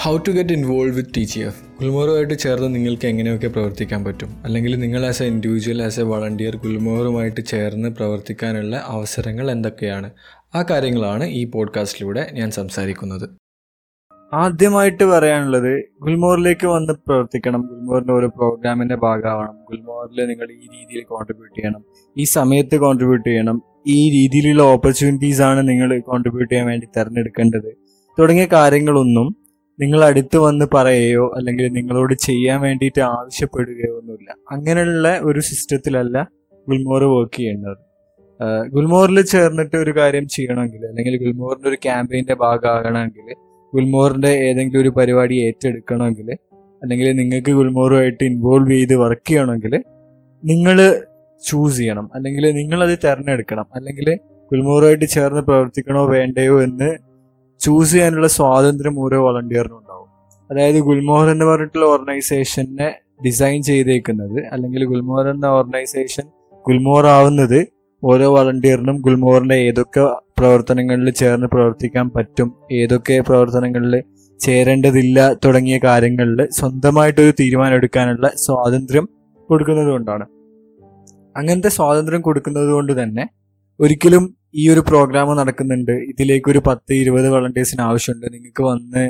How to get involve with T G F ഗുൽമോറുമായിട്ട് ചേർന്ന് നിങ്ങൾക്ക് എങ്ങനെയൊക്കെ പ്രവർത്തിക്കാൻ പറ്റും? അല്ലെങ്കിൽ നിങ്ങൾ as a individual as a volunteer ഗുൽമോറുമായിട്ട് ചേർന്ന് പ്രവർത്തിക്കാനുള്ള അവസരങ്ങൾ എന്തൊക്കെയാണ്? ആ കാര്യങ്ങളാണ് ഈ പോഡ്കാസ്റ്റിലൂടെ ഞാൻ സംസാരിക്കുന്നത്. ആദ്യമായിട്ട് പറയാനുള്ളത് ഗുൽമോറിലേക്ക് വന്ന് പ്രവർത്തിക്കണം. ഗുൽമോറിന്റെ ഒരു പ്രോഗ്രാമിന്റെ ഭാഗമാവണം. ഗുൽമോറിൽ നിങ്ങൾ ഈ രീതിയിൽ കോൺട്രിബ്യൂട്ട് ചെയ്യണം. ഈ സമയത്ത് കോൺട്രിബ്യൂട്ട് ചെയ്യണം. ഈ രീതിയിലുള്ള ഓപ്പർച്യൂണിറ്റീസ് ആണ് നിങ്ങൾ കോൺട്രിബ്യൂട്ട് ചെയ്യാൻ വേണ്ടി തിരഞ്ഞെടുക്കേണ്ടത്. തുടങ്ങിയ കാര്യങ്ങളൊന്നും നിങ്ങൾ അടുത്ത് വന്ന് പറയുകയോ അല്ലെങ്കിൽ നിങ്ങളോട് ചെയ്യാൻ വേണ്ടിയിട്ട് ആവശ്യപ്പെടുകയോ ഒന്നുമില്ല. അങ്ങനെയുള്ള ഒരു സിസ്റ്റത്തിലല്ല ഗുൽമോർ വർക്ക് ചെയ്യേണ്ടത് ഗുൽമോറിൽ ചേർന്നിട്ട് ഒരു കാര്യം ചെയ്യണമെങ്കിൽ അല്ലെങ്കിൽ ഗുൽമോറിന്റെ ഒരു ക്യാമ്പയിന്റെ ഭാഗമാകണമെങ്കിൽ ഗുൽമോറിന്റെ ഏതെങ്കിലും ഒരു പരിപാടി ഏറ്റെടുക്കണമെങ്കിൽ അല്ലെങ്കിൽ നിങ്ങൾക്ക് ഗുൽമോറുമായിട്ട് ഇൻവോൾവ് ചെയ്ത് വർക്ക് ചെയ്യണമെങ്കിൽ നിങ്ങൾ ചൂസ് ചെയ്യണം. അല്ലെങ്കിൽ നിങ്ങളത് തിരഞ്ഞെടുക്കണം. അല്ലെങ്കിൽ ഗുൽമോറുമായിട്ട് ചേർന്ന് പ്രവർത്തിക്കണോ വേണ്ടയോ എന്ന് ചൂസ് ചെയ്യാനുള്ള സ്വാതന്ത്ര്യം ഓരോ വളണ്ടിയറിനും ഉണ്ടാവും. അതായത് ഗുൽമോഹർ എന്ന് പറഞ്ഞിട്ടുള്ള ഓർഗനൈസേഷനെ ഡിസൈൻ ചെയ്തേക്കുന്നത് അല്ലെങ്കിൽ ഗുൽമോഹർ എന്ന ഓർഗനൈസേഷൻ ഗുൽമോർ ആവുന്നത് ഓരോ വളണ്ടിയറിനും ഗുൽമോറിന്റെ ഏതൊക്കെ പ്രവർത്തനങ്ങളിൽ ചേർന്ന് പ്രവർത്തിക്കാൻ പറ്റും ഏതൊക്കെ പ്രവർത്തനങ്ങളിൽ ചേരേണ്ടതില്ല തുടങ്ങിയ കാര്യങ്ങളിൽ സ്വന്തമായിട്ടൊരു തീരുമാനം എടുക്കാനുള്ള സ്വാതന്ത്ര്യം കൊടുക്കുന്നത് കൊണ്ടാണ് അങ്ങനത്തെ സ്വാതന്ത്ര്യം കൊടുക്കുന്നത് കൊണ്ട് തന്നെ ഒരിക്കലും ഈ ഒരു പ്രോഗ്രാം നടക്കുന്നുണ്ട്. ഇതിലേക്ക് ഒരു പത്ത് ഇരുപത് വളണ്ടിയേഴ്സിന് ആവശ്യമുണ്ട്. നിങ്ങൾക്ക് വന്ന്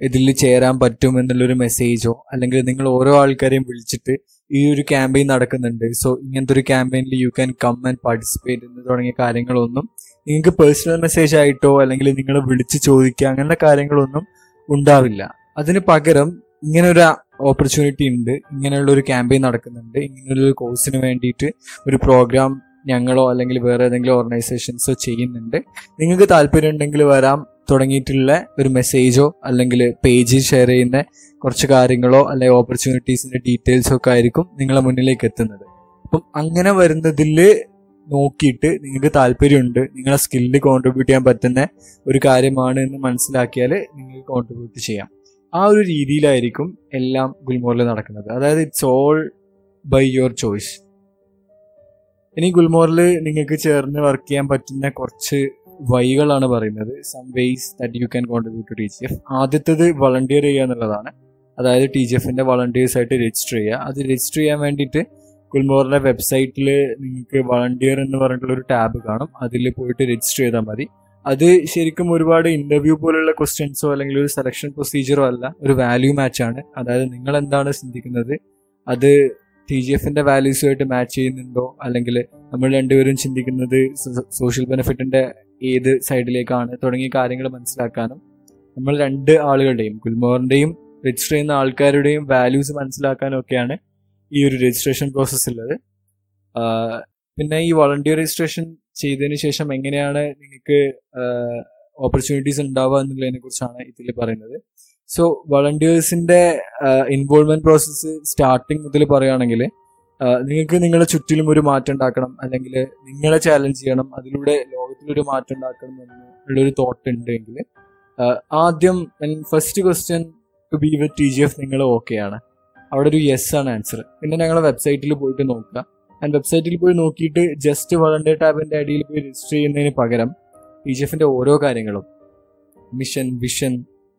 ഇതിൽ ചേരാൻ പറ്റും എന്നുള്ളൊരു മെസ്സേജോ അല്ലെങ്കിൽ നിങ്ങൾ ഓരോ ആൾക്കാരെയും വിളിച്ചിട്ട് ഈ ഒരു ക്യാമ്പയിൻ നടക്കുന്നുണ്ട്. സോ ഇങ്ങനത്തെ ഒരു ക്യാമ്പയിനിൽ you can come and participate എന്ന് തുടങ്ങിയ കാര്യങ്ങളൊന്നും നിങ്ങൾക്ക് പേഴ്സണൽ മെസ്സേജ് ആയിട്ടോ അല്ലെങ്കിൽ നിങ്ങൾ വിളിച്ച് ചോദിക്കുക അങ്ങനത്തെ കാര്യങ്ങളൊന്നും ഉണ്ടാവില്ല. അതിന് പകരം ഇങ്ങനെ ഒരു ഓപ്പർച്യൂണിറ്റി ഉണ്ട്. ഇങ്ങനെയുള്ള ഒരു ക്യാമ്പയിൻ നടക്കുന്നുണ്ട്. ഇങ്ങനെയുള്ള കോഴ്സിന് വേണ്ടിയിട്ട് ഒരു പ്രോഗ്രാം ഞങ്ങളോ അല്ലെങ്കിൽ വേറെ ഏതെങ്കിലും ഓർഗനൈസേഷൻസോ ചെയ്യുന്നുണ്ട്. നിങ്ങൾക്ക് താല്പര്യം ഉണ്ടെങ്കിൽ വരാം. തുടങ്ങിയിട്ടുള്ള ഒരു മെസ്സേജോ അല്ലെങ്കിൽ പേജ് ഷെയർ ചെയ്യുന്ന കുറച്ച് കാര്യങ്ങളോ അല്ലെങ്കിൽ ഓപ്പർച്യൂണിറ്റീസിന്റെ ഡീറ്റെയിൽസോ ഒക്കെ ആയിരിക്കും നിങ്ങളെ മുന്നിലേക്ക് എത്തുന്നത്. അപ്പം അങ്ങനെ വരുന്നതിൽ നോക്കിയിട്ട് നിങ്ങൾക്ക് താല്പര്യമുണ്ട് നിങ്ങളെ സ്കില്ല് കോൺട്രിബ്യൂട്ട് ചെയ്യാൻ പറ്റുന്ന ഒരു കാര്യമാണ് എന്ന് മനസ്സിലാക്കിയാൽ നിങ്ങൾക്ക് കോൺട്രിബ്യൂട്ട് ചെയ്യാം. ആ ഒരു രീതിയിലായിരിക്കും എല്ലാം ഗുൽമോറിൽ നടക്കുന്നത്. അതായത് it's all by your choice ഇനി ഗുൽമോറിൽ നിങ്ങൾക്ക് ചേർന്ന് വർക്ക് ചെയ്യാൻ പറ്റുന്ന കുറച്ച് വഴികളാണ് പറയുന്നത്. Some ways that you can contribute to T G F ആദ്യത്തേത് വളണ്ടിയർ ചെയ്യുക എന്നുള്ളതാണ്. അതായത് ടി ജി എഫിന്റെ വളണ്ടിയേഴ്സ് ആയിട്ട് രജിസ്റ്റർ ചെയ്യുക. അത് രജിസ്റ്റർ ചെയ്യാൻ വേണ്ടിയിട്ട് ഗുൽമോറിന്റെ വെബ്സൈറ്റിൽ നിങ്ങൾക്ക് വളണ്ടിയർ എന്ന് പറഞ്ഞിട്ടുള്ള ഒരു ടാബ് കാണും. അതിൽ പോയിട്ട് രജിസ്റ്റർ ചെയ്താൽ മതി. അത് ശരിക്കും ഒരുപാട് ഇന്റർവ്യൂ പോലുള്ള ക്വസ്റ്റ്യൻസോ അല്ലെങ്കിൽ ഒരു സെലക്ഷൻ പ്രൊസീജിയറോ അല്ല ഒരു വാല്യൂ മാച്ച് ആണ്. അതായത് നിങ്ങൾ എന്താണ് ചിന്തിക്കുന്നത്? അത് ടി ജി എഫിന്റെ വാല്യൂസുമായിട്ട് മാച്ച് ചെയ്യുന്നുണ്ടോ? അല്ലെങ്കിൽ നമ്മൾ രണ്ടുപേരും ചിന്തിക്കുന്നത് സോഷ്യൽ ബെനിഫിറ്റിന്റെ ഏത് സൈഡിലേക്കാണ് തുടങ്ങിയ കാര്യങ്ങൾ മനസ്സിലാക്കാനും നമ്മൾ രണ്ട് ആളുകളുടെയും ഗുൽമോറിന്റെയും രജിസ്റ്റർ ചെയ്യുന്ന ആൾക്കാരുടെയും വാല്യൂസ് മനസ്സിലാക്കാനും ഒക്കെയാണ് ഈ ഒരു രജിസ്ട്രേഷൻ പ്രോസസ്സ് ഉള്ളത്. പിന്നെ ഈ വോളണ്ടിയർ രജിസ്ട്രേഷൻ ചെയ്തതിന് ശേഷം എങ്ങനെയാണ് നിങ്ങൾക്ക് ഓപ്പർച്യൂണിറ്റീസ് ഉണ്ടാവുക എന്നുള്ളതിനെ കുറിച്ചാണ് ഇതിൽ പറയുന്നത്. സോ വളണ്ടിയേഴ്സിന്റെ ഇൻവോൾവ്മെന്റ് പ്രോസസ്സ് സ്റ്റാർട്ടിങ് മുതൽ പറയുകയാണെങ്കിൽ നിങ്ങൾക്ക് നിങ്ങളുടെ ചുറ്റിലും ഒരു മാറ്റം ഉണ്ടാക്കണം അല്ലെങ്കിൽ നിങ്ങളെ ചാലഞ്ച് ചെയ്യണം അതിലൂടെ ലോകത്തിലൊരു മാറ്റം ഉണ്ടാക്കണം എന്നുള്ളൊരു തോട്ട് ഉണ്ടെങ്കിൽ ആദ്യം first question to be with T G F നിങ്ങൾ ആണ്. അവിടെ ഒരു യെസ് ആണ് ആൻസർ പിന്നെ ഞങ്ങളെ വെബ്സൈറ്റിൽ പോയിട്ട് നോക്കുക. ആൻഡ് വെബ്സൈറ്റിൽ പോയി നോക്കിയിട്ട് ജസ്റ്റ് വളണ്ടിയർ ടാബിന്റെ അടിയിൽ പോയി രജിസ്റ്റർ ചെയ്യുന്നതിന് പകരം ടി ജി എഫിന്റെ ഓരോ കാര്യങ്ങളും മിഷൻ വിഷൻ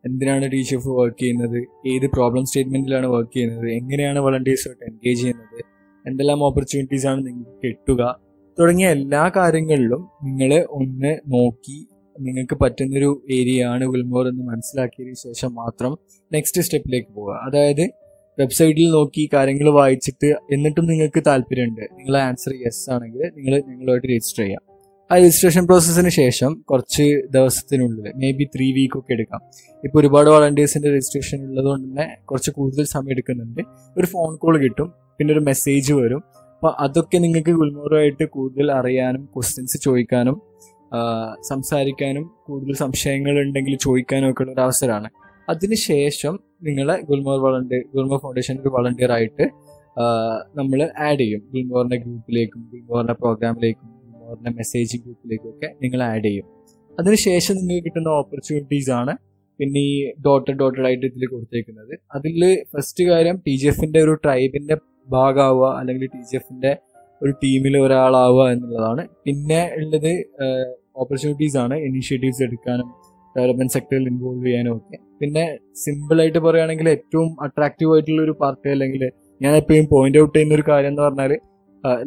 എന്തിനാണ് ടി എഫ് വർക്ക് ചെയ്യുന്നത്? ഏത് പ്രോബ്ലം സ്റ്റേറ്റ്മെന്റിലാണ് വർക്ക് ചെയ്യുന്നത്? എങ്ങനെയാണ് വളണ്ടിയേഴ്സുമായിട്ട് എൻഗേജ് ചെയ്യുന്നത്? എന്തെല്ലാം ഓപ്പർച്യൂണിറ്റീസ് ആണ് നിങ്ങൾക്ക് കിട്ടുക? തുടങ്ങിയ എല്ലാ കാര്യങ്ങളിലും നിങ്ങൾ ഒന്ന് നോക്കി നിങ്ങൾക്ക് പറ്റുന്നൊരു ഏരിയ ആണ് ഗുൽമോർ എന്ന് മനസ്സിലാക്കിയതിനു ശേഷം മാത്രം നെക്സ്റ്റ് സ്റ്റെപ്പിലേക്ക് പോവുക. അതായത് വെബ്സൈറ്റിൽ നോക്കി കാര്യങ്ങൾ വായിച്ചിട്ട് എന്നിട്ടും നിങ്ങൾക്ക് താല്പര്യമുണ്ട്. നിങ്ങളെ ആൻസർ യെസ് ആണെങ്കിൽ നിങ്ങൾ നിങ്ങളുമായിട്ട് രജിസ്റ്റർ ചെയ്യാം. ആ രജിസ്ട്രേഷൻ പ്രോസസ്സിന് ശേഷം കുറച്ച് ദിവസത്തിനുള്ളിൽ മേ ബി ത്രീ വീക്ക് ഒക്കെ എടുക്കാം. ഇപ്പോൾ ഒരുപാട് വളണ്ടിയേഴ്സിന്റെ രജിസ്ട്രേഷൻ ഉള്ളതുകൊണ്ട് തന്നെ കുറച്ച് കൂടുതൽ സമയം എടുക്കുന്നുണ്ട്. ഒരു ഫോൺ കോൾ കിട്ടും പിന്നെ ഒരു മെസ്സേജ് വരും. അപ്പോൾ അതൊക്കെ നിങ്ങൾക്ക് ഗുൽമോറുമായിട്ട് കൂടുതൽ അറിയാനും ക്വസ്റ്റ്യൻസ് ചോദിക്കാനും സംസാരിക്കാനും കൂടുതൽ സംശയങ്ങൾ ഉണ്ടെങ്കിൽ ചോദിക്കാനും ഒക്കെ ഉള്ള ഒരു അവസരമാണ്. അതിനുശേഷം നിങ്ങളെ ഗുൽമോർ വളണ്ടിയർ ഗുൽമോർ ഫൗണ്ടേഷന്റെ ഒരു വളണ്ടിയർ ആയിട്ട് നമ്മൾ ആഡ് ചെയ്യും. ഗുൽമോറിന്റെ ഗ്രൂപ്പിലേക്കും ഗുൽമോറിന്റെ പ്രോഗ്രാമിലേക്കും ഗുൽമോറിന്റെ മെസ്സേജ് ഗ്രൂപ്പിലേക്കൊക്കെ നിങ്ങൾ ആഡ് ചെയ്യും. അതിനുശേഷം നിങ്ങൾക്ക് കിട്ടുന്ന ഓപ്പർച്യൂണിറ്റീസ് ആണ് പിന്നെ ഈ ഡോട്ടഡ് ഡോട്ടഡ് ആയിട്ട് ഇതിൽ കൊടുത്തേക്കുന്നത്. അതിൽ ഫസ്റ്റ് കാര്യം ടി ജി എഫിന്റെ ഒരു ട്രൈബിന്റെ ഭാഗമാവുക അല്ലെങ്കിൽ ടി ജി എഫിന്റെ ഒരു ടീമിൽ ഒരാളാവുക എന്നുള്ളതാണ്. പിന്നെ ഉള്ളത് ഓപ്പർച്യൂണിറ്റീസ് ആണ് ഇനീഷ്യേറ്റീവ്സ് എടുക്കാനും ഡെവലപ്മെന്റ് സെക്ടറിൽ ഇൻവോൾവ് ചെയ്യാനും ഒക്കെ. പിന്നെ സിമ്പിൾ ആയിട്ട് പറയുകയാണെങ്കിൽ ഏറ്റവും അട്രാക്റ്റീവ് ആയിട്ടുള്ള ഒരു പാർട്ടി അല്ലെങ്കിൽ ഞാൻ എപ്പോഴും പോയിന്റ് ഔട്ട് ചെയ്യുന്ന ഒരു കാര്യം എന്ന് പറഞ്ഞാൽ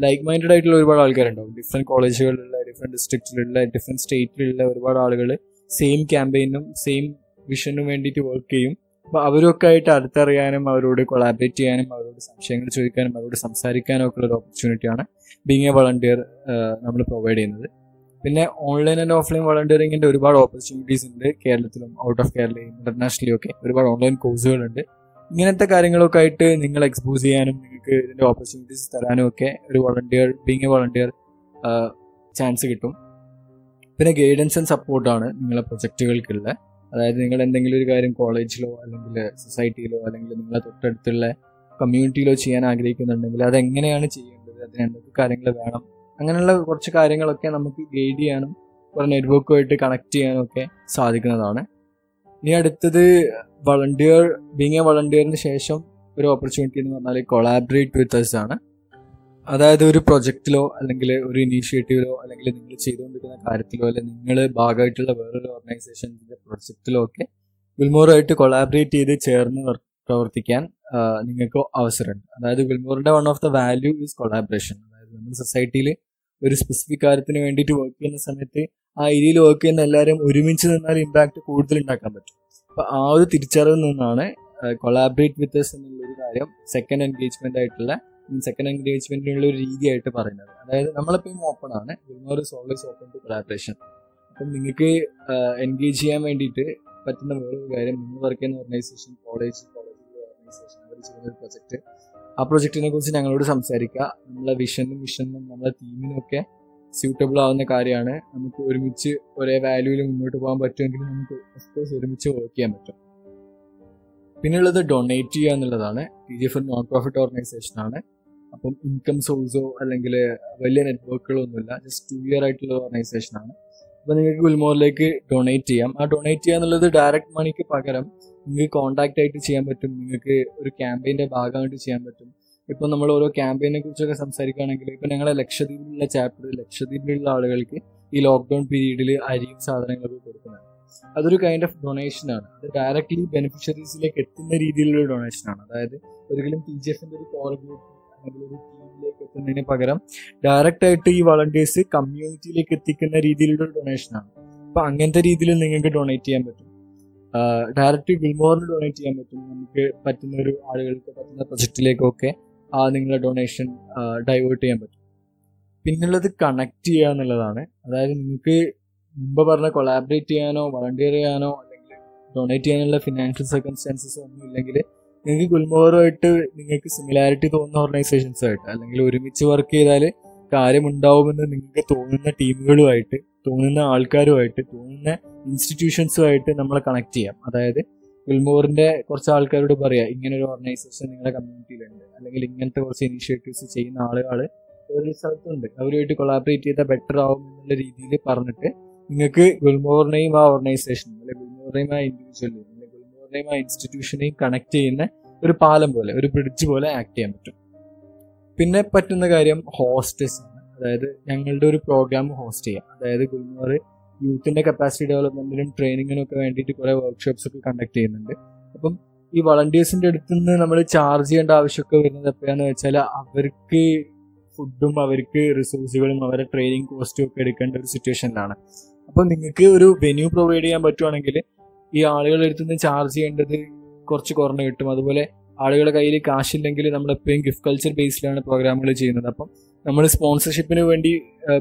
ലൈക്ക് മൈൻഡഡ് ആയിട്ടുള്ള ഒരുപാട് ആൾക്കാരുണ്ടാവും. ഡിഫറെന്റ് കോളേജുകളിലുള്ള ഡിഫറെന്റ് ഡിസ്ട്രിക്റ്റിലുള്ള ഡിഫറെന്റ് സ്റ്റേറ്റിലുള്ള ഒരുപാട് ആളുകൾ സെയിം ക്യാമ്പയിനും സെയിം വിഷനും വേണ്ടിയിട്ട് വർക്ക് ചെയ്യും. അപ്പോൾ അവരൊക്കെ ആയിട്ട് അടുത്തറിയാനും അവരോട് കൊളാബറേറ്റ് ചെയ്യാനും അവരോട് സംശയങ്ങൾ ചോദിക്കാനും അവരോട് സംസാരിക്കാനും ഒക്കെ ഉള്ള ഓപ്പർച്യൂണിറ്റിയാണ് ബീങ് എ വളണ്ടിയർ നമ്മൾ പ്രൊവൈഡ് ചെയ്യുന്നത്. പിന്നെ ഓൺലൈൻ ആൻഡ് ഓഫ്ലൈൻ വളണ്ടിയറിങ്ങിന്റെ ഒരുപാട് ഓപ്പർച്യൂണിറ്റീസ് ഉണ്ട്. കേരളത്തിലും ഔട്ട് ഓഫ് കേരളയും ഇന്റർനാഷണലി ഒക്കെ ഒരുപാട് ഓൺലൈൻ കോഴ്സുകളുണ്ട് ഇങ്ങനത്തെ കാര്യങ്ങളൊക്കെ ആയിട്ട് നിങ്ങൾ എക്സ്പോസ് ചെയ്യാനും നിങ്ങൾക്ക് ഇതിന്റെ ഓപ്പർച്യൂണിറ്റീസ് തരാനും ഒക്കെ ഒരു volunteer being a volunteer chance കിട്ടും. പിന്നെ ഗൈഡൻസ് ആൻഡ് സപ്പോർട്ടാണ് നിങ്ങളെ പ്രൊജക്റ്റുകൾക്കുള്ള അതായത് നിങ്ങൾ എന്തെങ്കിലും ഒരു കാര്യം കോളേജിലോ അല്ലെങ്കിൽ സൊസൈറ്റിയിലോ അല്ലെങ്കിൽ നിങ്ങളെ തൊട്ടടുത്തുള്ള കമ്മ്യൂണിറ്റിയിലോ ചെയ്യാൻ ആഗ്രഹിക്കുന്നുണ്ടെങ്കിൽ അതെങ്ങനെയാണ് ചെയ്യേണ്ടത്? അതിന് എന്തൊക്കെ കാര്യങ്ങൾ വേണം? അങ്ങനെയുള്ള കുറച്ച് കാര്യങ്ങളൊക്കെ നമുക്ക് ഗൈഡ് ചെയ്യാനും കുറേ നെറ്റ്വർക്കുമായിട്ട് കണക്ട് ചെയ്യാനും ഒക്കെ സാധിക്കുന്നതാണ്. ഇനി അടുത്തത് വളണ്ടിയർ ബീങ് എ വളണ്ടിയറിന് ശേഷം ഒരു ഓപ്പർച്യൂണിറ്റി എന്ന് പറഞ്ഞാൽ കൊളാബറേറ്റ് വിത്ത് അസ് ആണ്. അതായത് ഒരു പ്രൊജക്റ്റിലോ അല്ലെങ്കിൽ ഒരു ഇനീഷ്യേറ്റീവിലോ അല്ലെങ്കിൽ നിങ്ങൾ ചെയ്തുകൊണ്ടിരിക്കുന്ന കാര്യത്തിലോ അല്ലെങ്കിൽ നിങ്ങൾ ഭാഗമായിട്ടുള്ള വേറൊരു ഓർഗനൈസേഷന്റെ പ്രൊജക്റ്റിലോ ഒക്കെ വിൽമോറുമായിട്ട് കൊളാബറേറ്റ് ചെയ്ത് ചേർന്ന് വർ- പ്രവർത്തിക്കാൻ നിങ്ങൾക്ക് അവസരമുണ്ട്. അതായത് വിൽമോറിന്റെ one of the value is collaboration അതായത് നമ്മുടെ സൊസൈറ്റിയിൽ ഒരു സ്പെസിഫിക് കാര്യത്തിന് വേണ്ടിയിട്ട് വർക്ക് ചെയ്യുന്ന സമയത്ത് ആ ഏരിയയിൽ വർക്ക് ചെയ്യുന്ന എല്ലാവരും ഒരുമിച്ച് നിന്നാൽ ഇമ്പാക്ട് കൂടുതൽ ഉണ്ടാക്കാൻ പറ്റും. അപ്പൊ ആ ഒരു തിരിച്ചറിവിൽ നിന്നാണ് കൊളാബറേറ്റ് എന്നുള്ള ഒരു കാര്യം സെക്കൻഡ് എൻഗേജ്മെന്റ് ആയിട്ടുള്ള സെക്കൻഡ് എൻഗേജ്മെന്റിനുള്ള ഒരു രീതിയായിട്ട് പറയുന്നത്. അതായത് നമ്മളെപ്പോഴും ഓപ്പൺ ആണ്. Gulmohar is always open to collaboration അപ്പം നിങ്ങൾക്ക് എൻഗേജ് ചെയ്യാൻ വേണ്ടിയിട്ട് പറ്റുന്ന വേറൊരു കാര്യം നിങ്ങൾ വർക്ക് ചെയ്യുന്ന ഓർഗനൈസേഷൻ കോളേജ് കോളേജിലെ ഓർഗനൈസേഷൻ അവർ ചെയ്യുന്ന ഒരു പ്രൊജക്ട് ആ പ്രൊജക്റ്റിനെ കുറിച്ച് ഞങ്ങളോട് സംസാരിക്കുക. നമ്മളെ വിഷനും മിഷനും നമ്മളെ ടീമിനും ഒക്കെ സ്യൂട്ടബിൾ ആവുന്ന കാര്യമാണ്. നമുക്ക് ഒരുമിച്ച് ഒരേ വാല്യൂയിൽ മുന്നോട്ട് പോകാൻ പറ്റുമെങ്കിൽ നമുക്ക് ഓഫ്കോഴ്സ് ഒരുമിച്ച് വർക്ക് ചെയ്യാൻ പറ്റും. പിന്നെയുള്ളത് ഡൊണേറ്റ് ചെയ്യുക എന്നുള്ളതാണ്. T G F non profit organization ആണ്. അപ്പം ഇൻകം സോഴ്സോ അല്ലെങ്കിൽ വലിയ നെറ്റ്വർക്കുകളോ ഒന്നുമില്ല. ജസ്റ്റ് ടു ഇയർ ആയിട്ടുള്ള ഓർഗനൈസേഷൻ ആണ്. അപ്പോൾ നിങ്ങൾക്ക് ഗുൽമോറിലേക്ക് ഡൊണേറ്റ് ചെയ്യാം. ആ ഡൊണേറ്റ് ചെയ്യുക എന്നുള്ളത് ഡയറക്റ്റ് മണിക്ക് പകരം നിങ്ങൾക്ക് കോണ്ടാക്ട് ആയിട്ട് ചെയ്യാൻ പറ്റും. നിങ്ങൾക്ക് ഒരു ക്യാമ്പയിന്റെ ഭാഗമായിട്ട് ചെയ്യാൻ പറ്റും. ഇപ്പൊ നമ്മൾ ഓരോ ക്യാമ്പയിനെ കുറിച്ചൊക്കെ സംസാരിക്കുകയാണെങ്കിൽ ഇപ്പൊ ഞങ്ങളെ ലക്ഷദ്വീപിലുള്ള ചാപ്റ്റർ ലക്ഷദ്വീപിലുള്ള ആളുകൾക്ക് ഈ ലോക്ക്ഡൗൺ പീരീഡിൽ അരിയും സാധനങ്ങളൊക്കെ കൊടുക്കുന്നത്. അതൊരു കൈൻഡ് ഓഫ് ഡൊണേഷൻ ആണ്. അത് ഡയറക്ട്ലി ബെനിഫിഷ്യറീസിലേക്ക് എത്തുന്ന രീതിയിലുള്ള ഡൊണേഷൻ ആണ്. അതായത് ഒരിക്കലും ടി ജി എഫിന്റെ ഒരു കോർ ഗ്രൂപ്പ് അല്ലെങ്കിൽ ഒരു ടീമിലേക്ക് എത്തുന്നതിന് പകരം ഡയറക്റ്റ് ആയിട്ട് ഈ വളണ്ടിയേഴ്സ് കമ്മ്യൂണിറ്റിയിലേക്ക് എത്തിക്കുന്ന രീതിയിലുള്ള ഡൊണേഷനാണ് അപ്പൊ അങ്ങനത്തെ രീതിയിൽ നിങ്ങൾക്ക് ഡൊണേറ്റ് ചെയ്യാൻ പറ്റും. ഡയറക്റ്റ് ഗുൽമോറിന് ഡൊണേറ്റ് ചെയ്യാൻ പറ്റും. നമുക്ക് പറ്റുന്ന ഒരു ആളുകൾക്ക് പറ്റുന്ന പ്രൊജക്റ്റിലേക്കൊക്കെ ആ നിങ്ങളുടെ ഡൊണേഷൻ ഡൈവേർട്ട് ചെയ്യാൻ പറ്റും. പിന്നുള്ളത് കണക്ട് ചെയ്യുക എന്നുള്ളതാണ്. അതായത് നിങ്ങൾക്ക് മുമ്പ് പറഞ്ഞ കൊളാബറേറ്റ് ചെയ്യാനോ വളണ്ടിയർ ചെയ്യാനോ അല്ലെങ്കിൽ ഡൊണേറ്റ് ചെയ്യാനുള്ള ഫിനാൻഷ്യൽ സർക്കംസ്റ്റാൻസസ് ഒന്നും ഇല്ലെങ്കിൽ നിങ്ങൾക്ക് ഗുൽമോറുമായിട്ട് നിങ്ങൾക്ക് സിമിലാരിറ്റി തോന്നുന്ന ഓർഗനൈസേഷൻസ് ആയിട്ട് അല്ലെങ്കിൽ ഒരുമിച്ച് വർക്ക് ചെയ്താൽ കാര്യമുണ്ടാവുമെന്ന് നിങ്ങൾക്ക് തോന്നുന്ന ടീമുകളുമായിട്ട് തോന്നുന്ന ആൾക്കാരുമായിട്ട് തോന്നുന്ന ഇൻസ്റ്റിറ്റ്യൂഷൻസുമായിട്ട് നമ്മൾ കണക്ട് ചെയ്യാം. അതായത് ഗുൽമോറിന്റെ കുറച്ച് ആൾക്കാരോട് പറയാം ഇങ്ങനെ ഒരു ഓർഗനൈസേഷൻ നിങ്ങളുടെ കമ്മ്യൂണിറ്റിയിലുണ്ട് അല്ലെങ്കിൽ ഇങ്ങനത്തെ കുറച്ച് ഇനിഷ്യേറ്റീവ്സ് ചെയ്യുന്ന ആളുകൾ ഒരു സ്ഥലത്തുണ്ട്. അവരുമായിട്ട് കൊളാബറേറ്റ് ചെയ്താൽ ബെറ്റർ ആവും എന്നുള്ള രീതിയിൽ പറഞ്ഞിട്ട് നിങ്ങൾക്ക് ഗുൽമോറിനെയും ആ ഓർഗനൈസേഷനും അല്ലെങ്കിൽ ഗുൽമോറിനെയും ആ ഇൻഡിവിജ്വലിനെയും അല്ലെങ്കിൽ ഗുൽമോറിനെയും ആ ഇൻസ്റ്റിറ്റ്യൂഷനെയും കണക്ട് ചെയ്യുന്ന ഒരു പാലം പോലെ ഒരു ബ്രിഡ്ജ് പോലെ ആക്ട് ചെയ്യാൻ പറ്റും. പിന്നെ പറ്റുന്ന കാര്യം ഹോസ്റ്റസ് ആണ്. അതായത് ഞങ്ങളുടെ ഒരു പ്രോഗ്രാം ഹോസ്റ്റ് ചെയ്യാം. അതായത് ഗുൽമോർ യൂത്തിന്റെ കപ്പാസിറ്റി ഡെവലപ്മെന്റിനും ട്രെയിനിങ്ങിനും ഒക്കെ വേണ്ടിയിട്ട് കുറേ വർക്ക്ഷോപ്സ് ഒക്കെ കണ്ടക്ട് ചെയ്യുന്നുണ്ട്. അപ്പം ഈ വളണ്ടിയേഴ്സിന്റെ അടുത്ത് നിന്ന് നമ്മൾ ചാർജ് ചെയ്യേണ്ട ആവശ്യമൊക്കെ വരുന്നത് എപ്പോഴാന്ന് വെച്ചാൽ അവർക്ക് ഫുഡും അവർക്ക് റിസോഴ്സുകളും അവരുടെ ട്രെയിനിങ് കോസ്റ്റും ഒക്കെ എടുക്കേണ്ട ഒരു സിറ്റുവേഷനിലാണ് അപ്പം നിങ്ങൾക്ക് ഒരു വെന്യൂ പ്രൊവൈഡ് ചെയ്യാൻ പറ്റുവാണെങ്കിൽ ഈ ആളുകളുടെ അടുത്ത് നിന്ന് ചാർജ് ചെയ്യേണ്ടത് കുറച്ച് കുറഞ്ഞ് കിട്ടും. അതുപോലെ ആളുകളുടെ കയ്യിൽ കാശില്ലെങ്കിൽ നമ്മൾ എപ്പോഴും ഗിഫ്റ്റ് കൾച്ചർ ബേസിലാണ് പ്രോഗ്രാമുകൾ ചെയ്യുന്നത്. അപ്പം നമ്മൾ സ്പോൺസർഷിപ്പിന് വേണ്ടി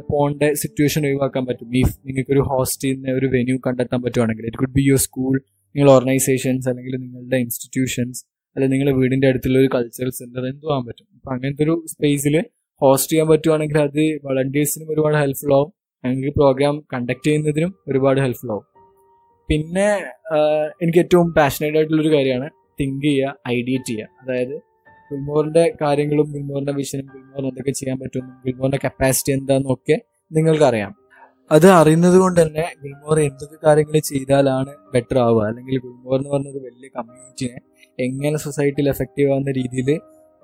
പോകേണ്ട സിറ്റുവേഷൻ ഒഴിവാക്കാൻ പറ്റും. ഇഫ് നിങ്ങൾക്ക് ഒരു ഹോസ്റ്റ് ചെയ്യുന്ന ഒരു വെന്യൂ കണ്ടെത്താൻ പറ്റുവാണെങ്കിൽ it could be your school നിങ്ങൾ ഓർഗനൈസേഷൻസ് അല്ലെങ്കിൽ നിങ്ങളുടെ ഇൻസ്റ്റിറ്റ്യൂഷൻസ് അല്ലെങ്കിൽ നിങ്ങളുടെ വീടിന്റെ അടുത്തുള്ള ഒരു കൾച്ചറൽ സെന്റർ എന്ത് പോകാൻ പറ്റും. അപ്പൊ അങ്ങനത്തെ ഒരു സ്പേസിൽ ഹോസ്റ്റ് ചെയ്യാൻ പറ്റുവാണെങ്കിൽ അത് വളണ്ടിയേഴ്സിനും ഒരുപാട് ഹെൽപ്ഫുൾ ആവും. ഞങ്ങൾക്ക് പ്രോഗ്രാം കണ്ടക്ട് ചെയ്യുന്നതിനും ഒരുപാട് ഹെൽപ്ഫുൾ ആവും. പിന്നെ എനിക്ക് ഏറ്റവും പാഷനേറ്റ് ആയിട്ടുള്ള ഒരു കാര്യമാണ് തിങ്ക് ചെയ്യുക ഐഡിയേറ്റ് ചെയ്യുക. അതായത് ഗുൽമോറിന്റെ കാര്യങ്ങളും ഗുൽമോറിന്റെ വിഷനും ഗുൽമോറിന് എന്തൊക്കെ ചെയ്യാൻ പറ്റുമെന്നും ഗുൽമോറിന്റെ കപ്പാസിറ്റി എന്താണെന്നും ഒക്കെ നിങ്ങൾക്കറിയാം. അത് അറിയുന്നത് കൊണ്ട് തന്നെ ഗുൽമോർ എന്തൊക്കെ കാര്യങ്ങൾ ചെയ്താലാണ് ബെറ്റർ ആവുക. അല്ലെങ്കിൽ ഗുൽമോർ എന്ന് പറഞ്ഞ ഒരു വലിയ കമ്മ്യൂണിറ്റിനെ എങ്ങനെ സൊസൈറ്റിയിൽ എഫക്റ്റീവ് ആവുന്ന രീതിയിൽ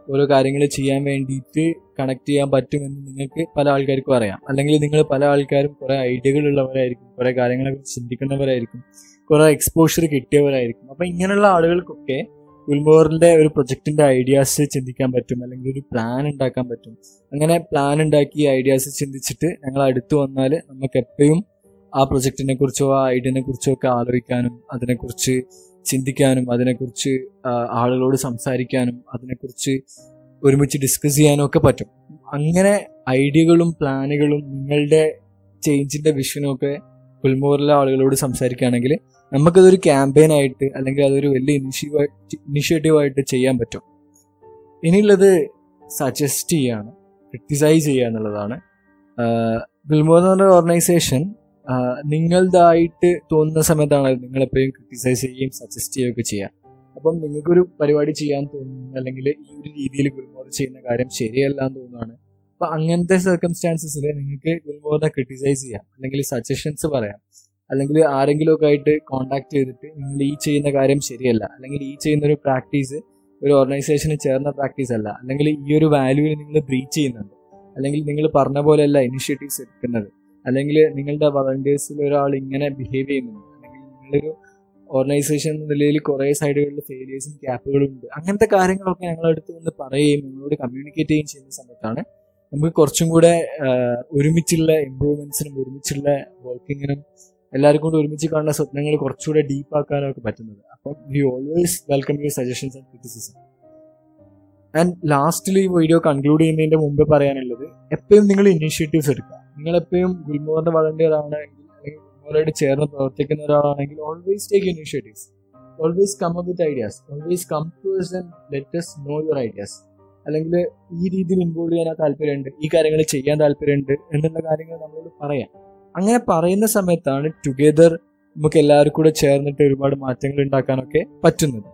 ഓരോ കാര്യങ്ങൾ ചെയ്യാൻ വേണ്ടിയിട്ട് കണക്ട് ചെയ്യാൻ പറ്റുമെന്ന് നിങ്ങൾക്ക് പല ആൾക്കാർക്കും അറിയാം. അല്ലെങ്കിൽ നിങ്ങൾ പല ആൾക്കാരും കുറെ ഐഡിയകൾ ഉള്ളവരായിരിക്കും കുറെ കാര്യങ്ങളെ കുറിച്ച് ചിന്തിക്കുന്നവരായിരിക്കും കുറെ എക്സ്പോഷർ കിട്ടിയവരായിരിക്കും. അപ്പൊ ഇങ്ങനെയുള്ള ആളുകൾക്കൊക്കെ ഗുൽമോറിന്റെ ഒരു പ്രൊജക്ടിന്റെ ഐഡിയാസ് ചിന്തിക്കാൻ പറ്റും അല്ലെങ്കിൽ ഒരു പ്ലാൻ ഉണ്ടാക്കാൻ പറ്റും. അങ്ങനെ പ്ലാൻ ഉണ്ടാക്കി ഐഡിയാസ് ചിന്തിച്ചിട്ട് ഞങ്ങൾ അടുത്ത് വന്നാൽ നമുക്ക് എപ്പോഴും ആ പ്രൊജക്റ്റിനെ കുറിച്ചോ ആ ഐഡിയനെ കുറിച്ചോ ഒക്കെ ആലോചിക്കാനും അതിനെക്കുറിച്ച് ചിന്തിക്കാനും അതിനെക്കുറിച്ച് ആളുകളോട് സംസാരിക്കാനും അതിനെക്കുറിച്ച് ഒരുമിച്ച് ഡിസ്കസ് ചെയ്യാനും ഒക്കെ പറ്റും. അങ്ങനെ ഐഡിയകളും പ്ലാനുകളും നിങ്ങളുടെ ചേഞ്ചിന്റെ വിഷനും ഒക്കെ ഗുൽമോറിലെ ആളുകളോട് സംസാരിക്കുകയാണെങ്കിൽ നമുക്കതൊരു ക്യാമ്പയിൻ ആയിട്ട് അല്ലെങ്കിൽ അതൊരു വലിയ ഇനിഷ്യേറ്റീവ് ഇനിഷ്യേറ്റീവ് ആയിട്ട് ചെയ്യാൻ പറ്റും. ഇനിയുള്ളത് സജസ്റ്റ് ചെയ്യാണ് ക്രിറ്റിസൈസ് ചെയ്യുക എന്നുള്ളതാണ്. ഗുൽമോർ എന്ന് പറഞ്ഞ ഓർഗനൈസേഷൻ നിങ്ങളതായിട്ട് തോന്നുന്ന സമയത്താണ് നിങ്ങൾ എപ്പോഴും ക്രിട്ടിസൈസ് ചെയ്യുകയും സജസ്റ്റ് ചെയ്യുകയൊക്കെ ചെയ്യുക. അപ്പം നിങ്ങൾക്കൊരു പരിപാടി ചെയ്യാൻ തോന്നുന്നു അല്ലെങ്കിൽ ഈ ഒരു രീതിയിൽ ഗുൽമോർ ചെയ്യുന്ന കാര്യം ശരിയല്ല എന്ന് തോന്നുകയാണ് അപ്പൊ അങ്ങനത്തെ സർക്കംസ്റ്റാൻസസിൽ നിങ്ങൾക്ക് ഗുൽമോറിനെ ക്രിറ്റിസൈസ് ചെയ്യാം അല്ലെങ്കിൽ സജഷൻസ് പറയാം. അല്ലെങ്കിൽ ആരെങ്കിലും ഒക്കെ ആയിട്ട് കോണ്ടാക്ട് ചെയ്തിട്ട് നിങ്ങൾ ഈ ചെയ്യുന്ന കാര്യം ശരിയല്ല. അല്ലെങ്കിൽ ഈ ചെയ്യുന്ന ഒരു പ്രാക്ടീസ് ഒരു ഓർഗനൈസേഷന് ചേർന്ന പ്രാക്ടീസ് അല്ല. അല്ലെങ്കിൽ ഈ ഒരു വാല്യൂവിൽ നിങ്ങൾ ബ്രീച്ച് ചെയ്യുന്നുണ്ട്. അല്ലെങ്കിൽ നിങ്ങൾ പറഞ്ഞ പോലെയല്ല ഇനിഷ്യേറ്റീവ്സ് എടുക്കുന്നത്. അല്ലെങ്കിൽ നിങ്ങളുടെ വളണ്ടിയേഴ്സിൽ ഒരാൾ ഇങ്ങനെ ബിഹേവ് ചെയ്യുന്നുണ്ട്. അല്ലെങ്കിൽ നിങ്ങളൊരു ഓർഗനൈസേഷൻ എന്ന നിലയിൽ കുറേ സൈഡുകളിൽ ഫെയിലിയേഴ്സും ഗ്യാപ്പുകളും ഉണ്ട്. അങ്ങനത്തെ കാര്യങ്ങളൊക്കെ ഞങ്ങളടുത്ത് വന്ന് പറയുകയും നിങ്ങളോട് കമ്മ്യൂണിക്കേറ്റ് ചെയ്യുകയും ചെയ്യുന്ന സമയത്താണ് നമുക്ക് കുറച്ചും കൂടെ ഒരുമിച്ചുള്ള ഇമ്പ്രൂവ്മെന്റ്സിനും ഒരുമിച്ചുള്ള വർക്കിങ്ങിനും എല്ലാവർക്കും കൂടെ ഒരുമിച്ച് കാണുന്ന സ്വപ്നങ്ങൾ കുറച്ചുകൂടെ ഡീപ്പ് ആക്കാനും ഒക്കെ പറ്റുന്നത്. അപ്പം we always welcome your suggestions and criticism and ലാസ്റ്റിൽ ഈ വീഡിയോ കൺക്ലൂഡ് ചെയ്യുന്നതിന്റെ മുമ്പേ പറയാനുള്ളത് എപ്പോഴും നിങ്ങൾ ഇനീഷ്യേറ്റീവ്സ് എടുക്കുക. ഗുൽമോറിന്റെ വളണ്ടിയർ ആണെങ്കിൽ അല്ലെങ്കിൽ ഗുൽമോറായിട്ട് ചേർന്ന് പ്രവർത്തിക്കുന്ന ഒരാളാണെങ്കിൽ always take initiatives always come up with ideas always come to us and let us know your ideas അല്ലെങ്കിൽ ഈ രീതിയിൽ ഇൻവോൾവ് ചെയ്യാൻ താല്പര്യമുണ്ട് ഈ കാര്യങ്ങൾ ചെയ്യാൻ താല്പര്യമുണ്ട് എന്നുള്ള കാര്യങ്ങൾ നമ്മളോട് പറയാം. അങ്ങനെ പറയുന്ന സമയത്താണ് ടുഗെദർ നമുക്ക് എല്ലാവർക്കും കൂടെ ചേർന്നിട്ട് ഒരുപാട് മാറ്റങ്ങൾ ഉണ്ടാക്കാനൊക്കെ പറ്റുന്നത്.